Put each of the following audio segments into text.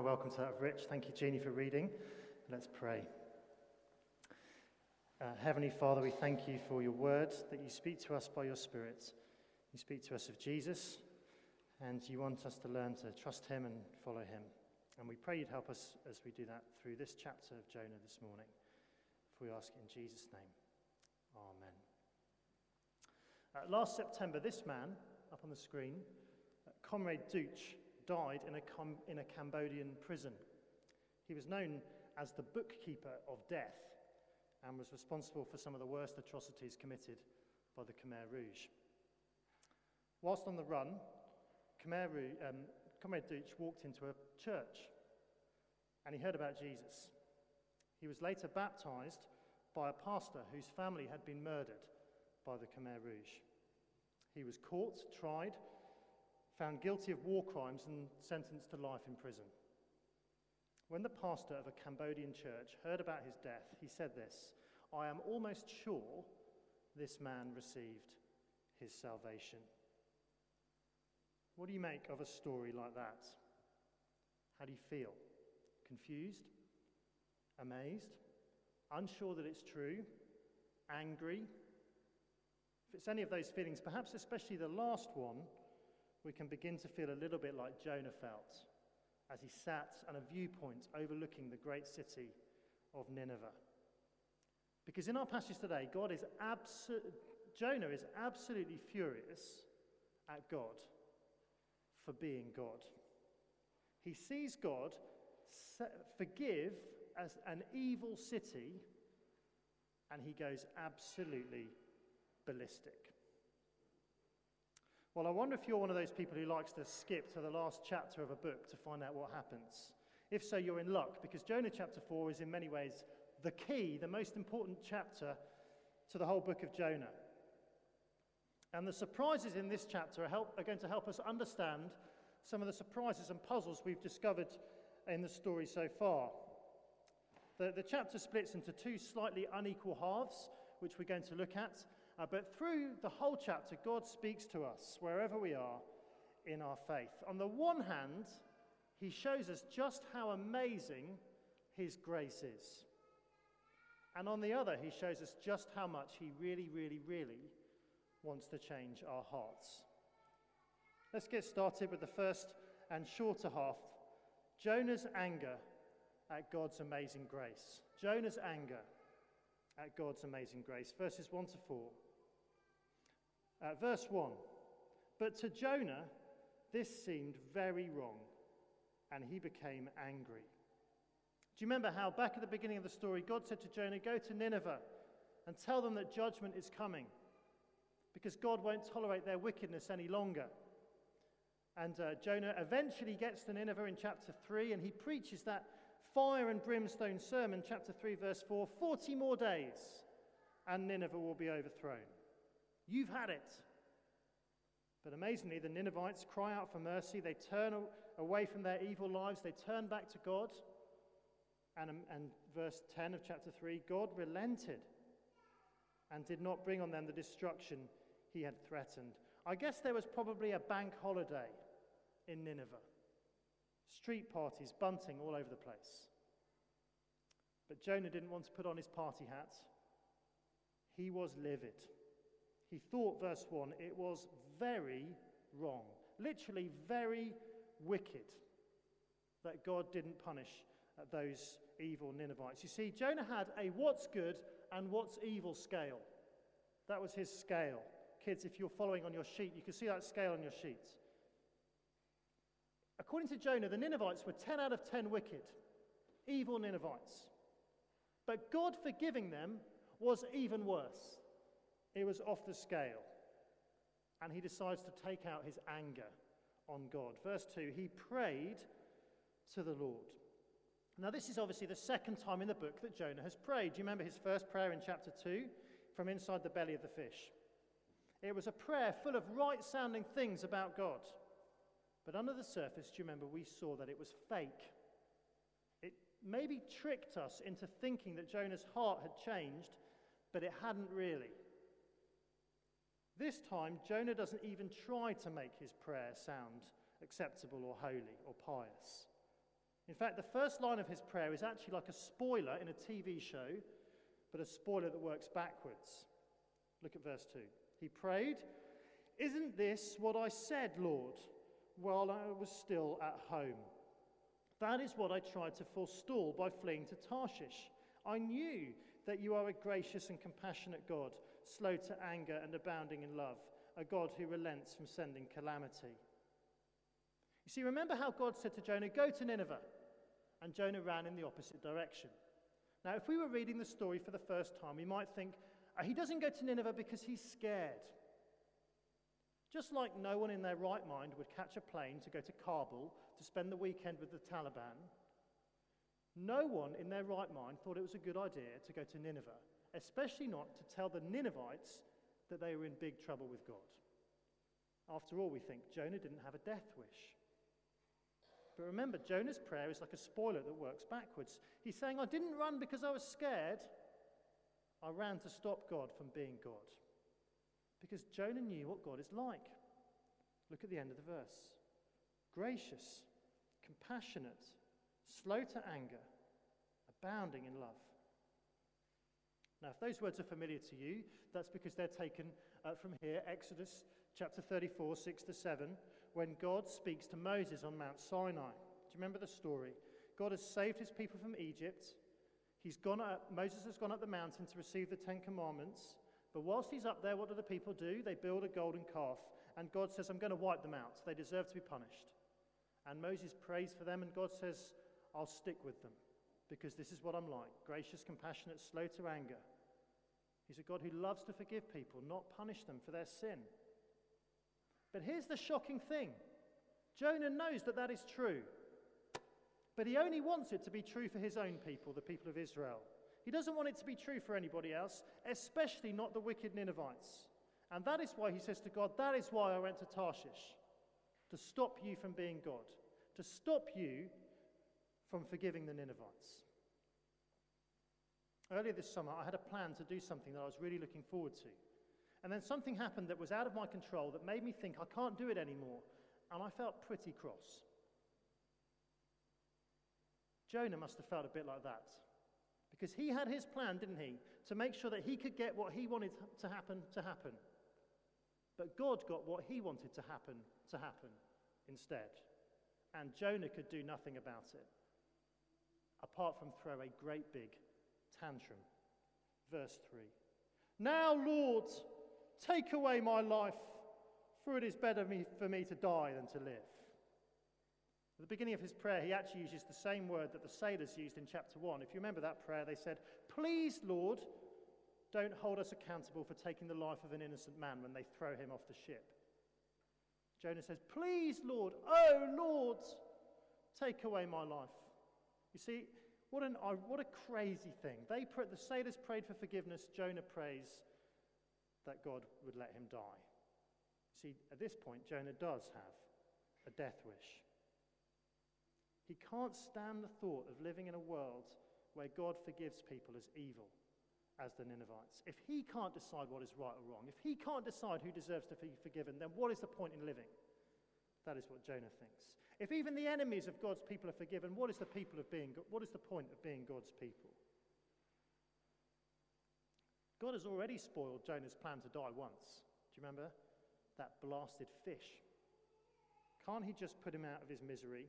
my welcome to that of Rich. Thank you, Jeannie, for reading. Let's pray. Uh, Heavenly Father, we thank you for your word that you speak to us by your Spirit. You speak to us of Jesus, and you want us to learn to trust him and follow him. And we pray you'd help us as we do that through this chapter of Jonah this morning. If we ask in Jesus' name. Amen. Uh, last September, this man, up on the screen, uh, Comrade Duch, died in a, com- in a Cambodian prison. He was known as the bookkeeper of death and was responsible for some of the worst atrocities committed by the Khmer Rouge. Whilst on the run, Khmer Rouge, um, Comrade Duch walked into a church and he heard about Jesus. He was later baptized by a pastor whose family had been murdered by the Khmer Rouge. He was caught, tried, found guilty of war crimes and sentenced to life in prison. When the pastor of a Cambodian church heard about his death, he said this I am almost sure this man received his salvation. What do you make of a story like that? How do you feel? Confused? Amazed? Unsure that it's true? Angry? If it's any of those feelings, perhaps especially the last one, we can begin to feel a little bit like Jonah felt as he sat on a viewpoint overlooking the great city of Nineveh. Because in our passage today, God is abso- Jonah is absolutely furious at God for being God. He sees God forgive as an evil city, and he goes absolutely ballistic. Well, I wonder if you're one of those people who likes to skip to the last chapter of a book to find out what happens. If so, you're in luck because Jonah chapter 4 is in many ways the key, the most important chapter to the whole book of Jonah. And the surprises in this chapter are, help, are going to help us understand some of the surprises and puzzles we've discovered in the story so far. The, the chapter splits into two slightly unequal halves, which we're going to look at. Uh, but through the whole chapter, God speaks to us wherever we are in our faith. On the one hand, he shows us just how amazing his grace is. And on the other, he shows us just how much he really, really, really wants to change our hearts. Let's get started with the first and shorter half Jonah's anger at God's amazing grace. Jonah's anger at God's amazing grace. Verses 1 to 4. Uh, verse 1 But to Jonah, this seemed very wrong, and he became angry. Do you remember how, back at the beginning of the story, God said to Jonah, Go to Nineveh and tell them that judgment is coming because God won't tolerate their wickedness any longer. And uh, Jonah eventually gets to Nineveh in chapter 3 and he preaches that fire and brimstone sermon, chapter 3, verse 4 40 more days and Nineveh will be overthrown. You've had it. But amazingly, the Ninevites cry out for mercy. They turn away from their evil lives. They turn back to God. And, um, and verse 10 of chapter 3 God relented and did not bring on them the destruction he had threatened. I guess there was probably a bank holiday in Nineveh. Street parties, bunting all over the place. But Jonah didn't want to put on his party hat. He was livid. He thought, verse 1, it was very wrong, literally very wicked, that God didn't punish uh, those evil Ninevites. You see, Jonah had a what's good and what's evil scale. That was his scale. Kids, if you're following on your sheet, you can see that scale on your sheet. According to Jonah, the Ninevites were 10 out of 10 wicked, evil Ninevites. But God forgiving them was even worse. It was off the scale. And he decides to take out his anger on God. Verse 2 He prayed to the Lord. Now, this is obviously the second time in the book that Jonah has prayed. Do you remember his first prayer in chapter 2 from inside the belly of the fish? It was a prayer full of right sounding things about God. But under the surface, do you remember, we saw that it was fake. It maybe tricked us into thinking that Jonah's heart had changed, but it hadn't really. This time, Jonah doesn't even try to make his prayer sound acceptable or holy or pious. In fact, the first line of his prayer is actually like a spoiler in a TV show, but a spoiler that works backwards. Look at verse 2. He prayed, Isn't this what I said, Lord, while I was still at home? That is what I tried to forestall by fleeing to Tarshish. I knew that you are a gracious and compassionate God, slow to anger and abounding in love, a God who relents from sending calamity. You see, remember how God said to Jonah, Go to Nineveh. And Jonah ran in the opposite direction. Now, if we were reading the story for the first time, we might think, oh, He doesn't go to Nineveh because he's scared. Just like no one in their right mind would catch a plane to go to Kabul to spend the weekend with the Taliban, no one in their right mind thought it was a good idea to go to Nineveh, especially not to tell the Ninevites that they were in big trouble with God. After all, we think Jonah didn't have a death wish. But remember, Jonah's prayer is like a spoiler that works backwards. He's saying, I didn't run because I was scared. I ran to stop God from being God. Because Jonah knew what God is like. Look at the end of the verse gracious, compassionate, slow to anger, abounding in love. Now, if those words are familiar to you, that's because they're taken uh, from here, Exodus chapter 34, 6 to 7, when God speaks to Moses on Mount Sinai. Do you remember the story? God has saved his people from Egypt. He's gone up, Moses has gone up the mountain to receive the Ten Commandments. But whilst he's up there, what do the people do? They build a golden calf. And God says, I'm going to wipe them out. They deserve to be punished. And Moses prays for them, and God says, I'll stick with them because this is what I'm like gracious, compassionate, slow to anger. He's a God who loves to forgive people, not punish them for their sin. But here's the shocking thing Jonah knows that that is true, but he only wants it to be true for his own people, the people of Israel. He doesn't want it to be true for anybody else, especially not the wicked Ninevites. And that is why he says to God, That is why I went to Tarshish, to stop you from being God, to stop you from forgiving the Ninevites. Earlier this summer, I had a plan to do something that I was really looking forward to. And then something happened that was out of my control that made me think I can't do it anymore. And I felt pretty cross. Jonah must have felt a bit like that. Because he had his plan, didn't he, to make sure that he could get what he wanted to happen to happen. But God got what he wanted to happen to happen instead. And Jonah could do nothing about it, apart from throw a great big tantrum. Verse 3 Now, Lord, Take away my life, for it is better for me to die than to live. At the beginning of his prayer, he actually uses the same word that the sailors used in chapter 1. If you remember that prayer, they said, Please, Lord, don't hold us accountable for taking the life of an innocent man when they throw him off the ship. Jonah says, Please, Lord, oh Lord, take away my life. You see, what, an, uh, what a crazy thing. They the sailors prayed for forgiveness, Jonah prays that God would let him die. See, at this point, Jonah does have a death wish. He can't stand the thought of living in a world where God forgives people as evil as the Ninevites. If he can't decide what is right or wrong, if he can't decide who deserves to be forgiven, then what is the point in living? That is what Jonah thinks. If even the enemies of God's people are forgiven, what is the people of being what is the point of being God's people? God has already spoiled Jonah's plan to die once. Do you remember? That blasted fish. Can't he just put him out of his misery?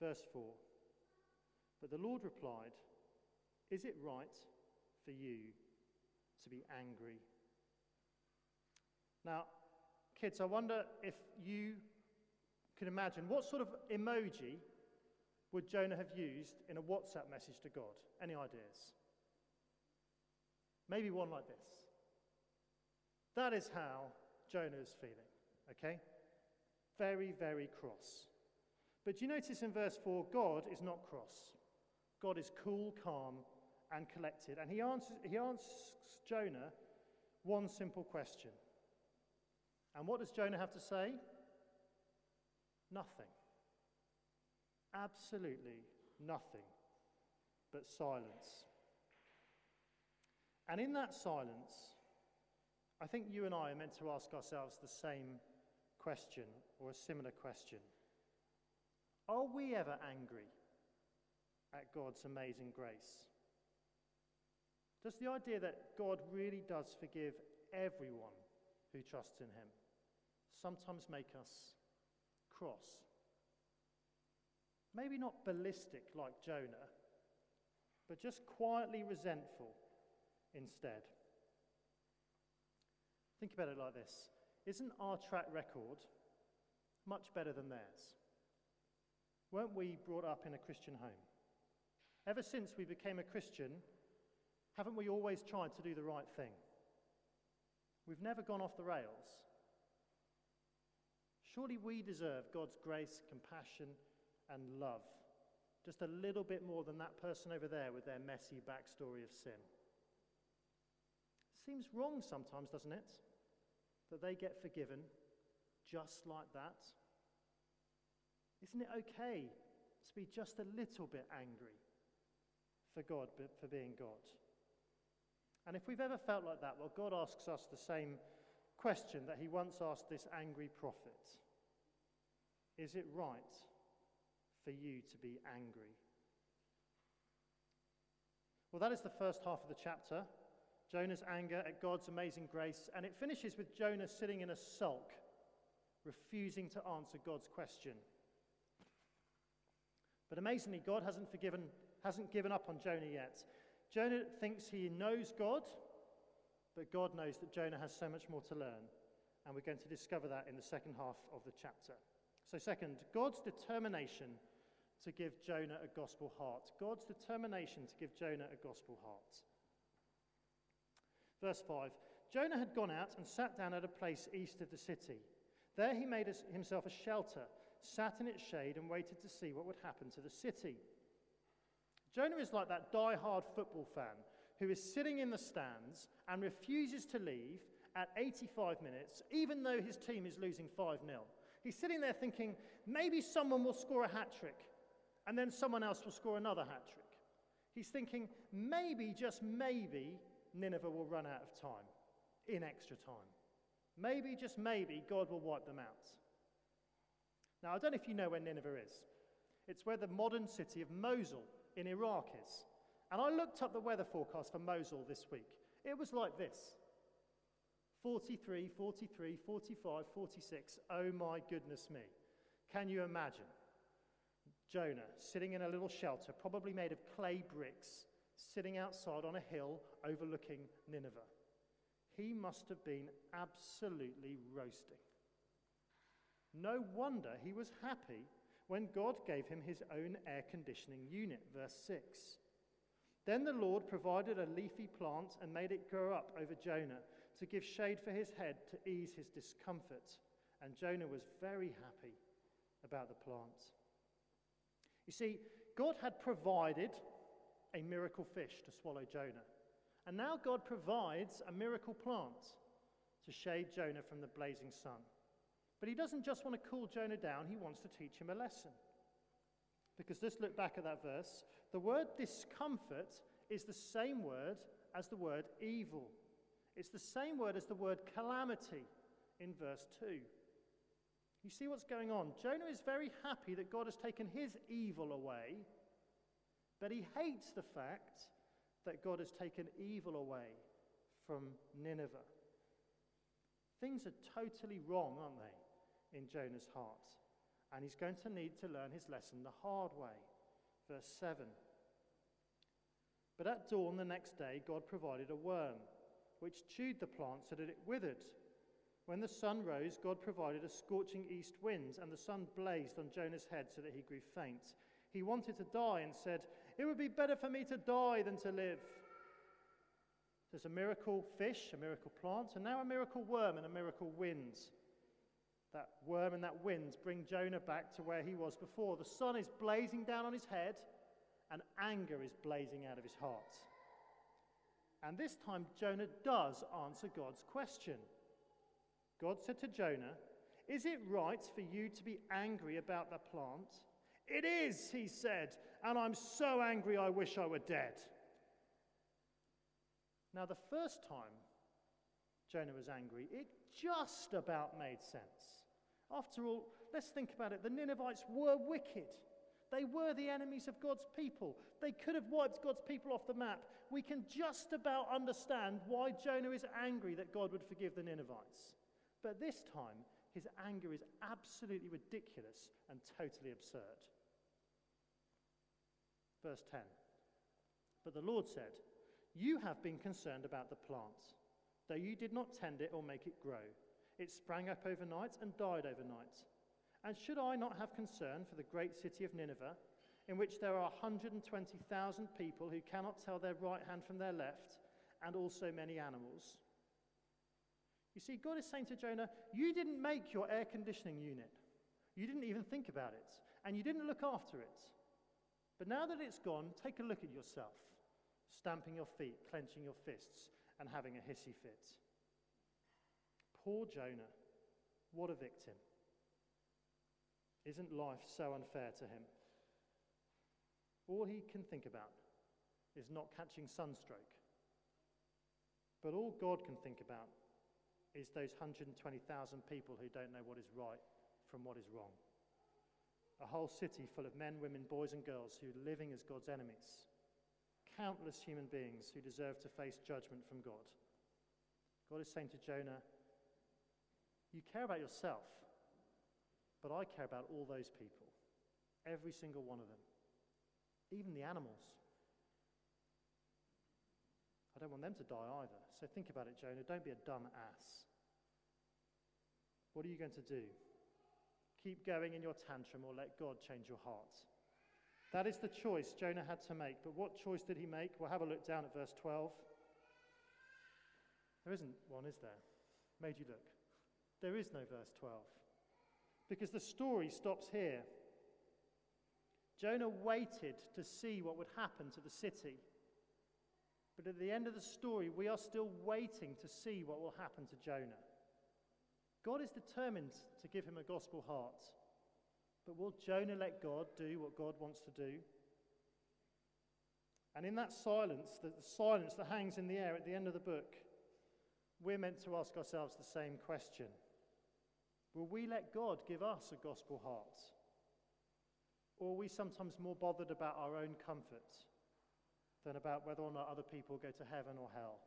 Verse 4 But the Lord replied, Is it right for you to be angry? Now, kids, I wonder if you can imagine what sort of emoji would Jonah have used in a WhatsApp message to God? Any ideas? Maybe one like this. That is how Jonah is feeling, okay? Very, very cross. But do you notice in verse 4, God is not cross. God is cool, calm, and collected. And he, answers, he asks Jonah one simple question. And what does Jonah have to say? Nothing. Absolutely nothing but silence. And in that silence, I think you and I are meant to ask ourselves the same question or a similar question. Are we ever angry at God's amazing grace? Does the idea that God really does forgive everyone who trusts in him sometimes make us cross? Maybe not ballistic like Jonah, but just quietly resentful instead. Think about it like this Isn't our track record much better than theirs? Weren't we brought up in a Christian home? Ever since we became a Christian, haven't we always tried to do the right thing? We've never gone off the rails. Surely we deserve God's grace, compassion, and love. Just a little bit more than that person over there with their messy backstory of sin. Seems wrong sometimes, doesn't it? That they get forgiven just like that. Isn't it okay to be just a little bit angry for God, for being God? And if we've ever felt like that, well, God asks us the same question that he once asked this angry prophet Is it right for you to be angry? Well, that is the first half of the chapter Jonah's anger at God's amazing grace, and it finishes with Jonah sitting in a sulk, refusing to answer God's question. But amazingly, God hasn't forgiven, hasn't given up on Jonah yet. Jonah thinks he knows God, but God knows that Jonah has so much more to learn. And we're going to discover that in the second half of the chapter. So, second, God's determination to give Jonah a gospel heart. God's determination to give Jonah a gospel heart. Verse 5 Jonah had gone out and sat down at a place east of the city. There he made himself a shelter, sat in its shade, and waited to see what would happen to the city. Jonah is like that die-hard football fan who is sitting in the stands and refuses to leave at 85 minutes, even though his team is losing 5 0. He's sitting there thinking, maybe someone will score a hat trick, and then someone else will score another hat trick. He's thinking, maybe, just maybe, Nineveh will run out of time in extra time. Maybe, just maybe, God will wipe them out. Now, I don't know if you know where Nineveh is. It's where the modern city of Mosul in Iraq is. And I looked up the weather forecast for Mosul this week. It was like this 43, 43, 45, 46. Oh my goodness me. Can you imagine? Jonah sitting in a little shelter, probably made of clay bricks, sitting outside on a hill overlooking Nineveh. He must have been absolutely roasting. No wonder he was happy when God gave him his own air conditioning unit. Verse 6. Then the Lord provided a leafy plant and made it grow up over Jonah to give shade for his head to ease his discomfort. And Jonah was very happy about the plant. You see, God had provided a miracle fish to swallow Jonah. And now God provides a miracle plant to shade Jonah from the blazing sun. But he doesn't just want to cool Jonah down, he wants to teach him a lesson. Because let's look back at that verse. The word discomfort is the same word as the word evil. It's the same word as the word calamity in verse 2. You see what's going on? Jonah is very happy that God has taken his evil away but he hates the fact that God has taken evil away from Nineveh. Things are totally wrong, aren't they, in Jonah's heart? And he's going to need to learn his lesson the hard way. Verse 7. But at dawn the next day, God provided a worm, which chewed the plant so that it withered. When the sun rose, God provided a scorching east wind, and the sun blazed on Jonah's head so that he grew faint. He wanted to die and said, It would be better for me to die than to live. There's a miracle fish, a miracle plant, and now a miracle worm and a miracle wind. That worm and that wind bring Jonah back to where he was before. The sun is blazing down on his head, and anger is blazing out of his heart. And this time, Jonah does answer God's question. God said to Jonah, Is it right for you to be angry about the plant? It is, he said, and I'm so angry I wish I were dead. Now, the first time Jonah was angry, it just about made sense. After all, let's think about it. The Ninevites were wicked. They were the enemies of God's people. They could have wiped God's people off the map. We can just about understand why Jonah is angry that God would forgive the Ninevites. But this time, his anger is absolutely ridiculous and totally absurd. Verse 10 But the Lord said, You have been concerned about the plant, though you did not tend it or make it grow. It sprang up overnight and died overnight. And should I not have concern for the great city of Nineveh, in which there are 120,000 people who cannot tell their right hand from their left, and also many animals? You see, God is saying to Jonah, You didn't make your air conditioning unit. You didn't even think about it. And you didn't look after it. But now that it's gone, take a look at yourself, stamping your feet, clenching your fists, and having a hissy fit. Poor Jonah. What a victim. Isn't life so unfair to him? All he can think about is not catching sunstroke. But all God can think about is those 120,000 people who don't know what is right from what is wrong. A whole city full of men, women, boys, and girls who are living as God's enemies. Countless human beings who deserve to face judgment from God. God is saying to Jonah, You care about yourself, but I care about all those people. Every single one of them. Even the animals. I don't want them to die either. So think about it, Jonah. Don't be a dumb ass. What are you going to do? Keep going in your tantrum or let God change your heart. That is the choice Jonah had to make. But what choice did he make? We'll have a look down at verse 12. There isn't one, is there? Made you look. There is no verse 12. Because the story stops here. Jonah waited to see what would happen to the city. But at the end of the story, we are still waiting to see what will happen to Jonah. God is determined to give him a gospel heart. But will Jonah let God do what God wants to do? And in that silence, the, the silence that hangs in the air at the end of the book, we're meant to ask ourselves the same question Will we let God give us a gospel heart? Or are we sometimes more bothered about our own comfort than about whether or not other people go to heaven or hell?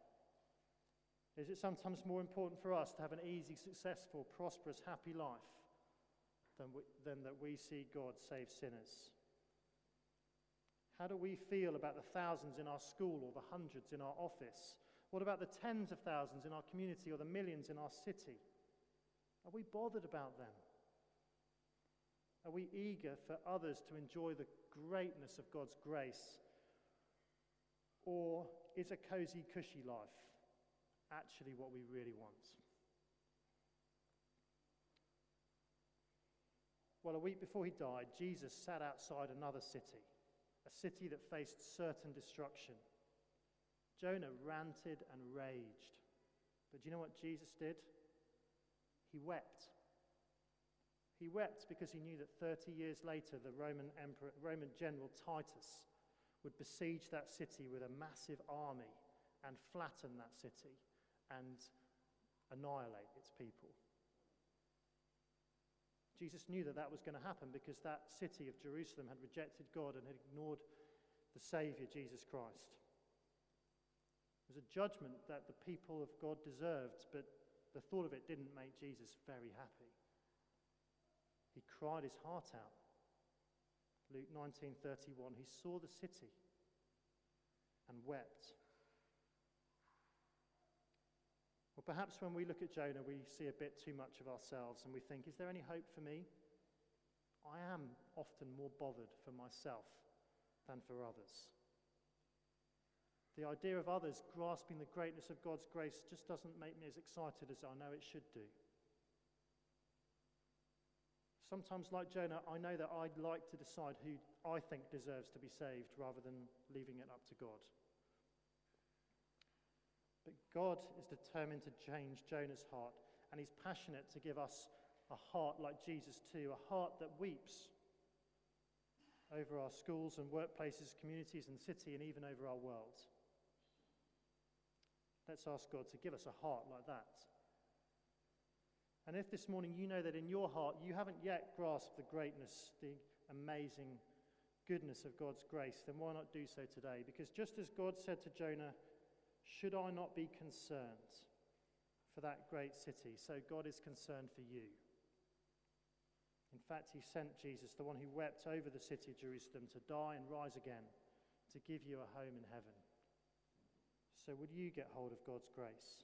Is it sometimes more important for us to have an easy, successful, prosperous, happy life than, we, than that we see God save sinners? How do we feel about the thousands in our school or the hundreds in our office? What about the tens of thousands in our community or the millions in our city? Are we bothered about them? Are we eager for others to enjoy the greatness of God's grace? Or is a cozy, cushy life actually what we really want? Well, a week before he died, Jesus sat outside another city, a city that faced certain destruction. Jonah ranted and raged. But do you know what Jesus did? He wept. He wept because he knew that 30 years later, the Roman, emperor, Roman general Titus would besiege that city with a massive army and flatten that city and annihilate its people. Jesus knew that that was going to happen because that city of Jerusalem had rejected God and had ignored the Savior, Jesus Christ. It was a judgment that the people of God deserved, but the thought of it didn't make Jesus very happy. He cried his heart out. Luke 19:31 he saw the city and wept Well, perhaps when we look at Jonah, we see a bit too much of ourselves and we think, is there any hope for me? I am often more bothered for myself than for others. The idea of others grasping the greatness of God's grace just doesn't make me as excited as I know it should do. Sometimes, like Jonah, I know that I'd like to decide who I think deserves to be saved rather than leaving it up to God. But God is determined to change Jonah's heart, and he's passionate to give us a heart like Jesus too, a heart that weeps over our schools and workplaces, communities and city, and even over our world. Let's ask God to give us a heart like that. And if this morning you know that in your heart you haven't yet grasped the greatness, the amazing goodness of God's grace, then why not do so today? Because just as God said to Jonah, Should I not be concerned for that great city? So God is concerned for you. In fact, he sent Jesus, the one who wept over the city of Jerusalem, to die and rise again, to give you a home in heaven. So, would you get hold of God's grace?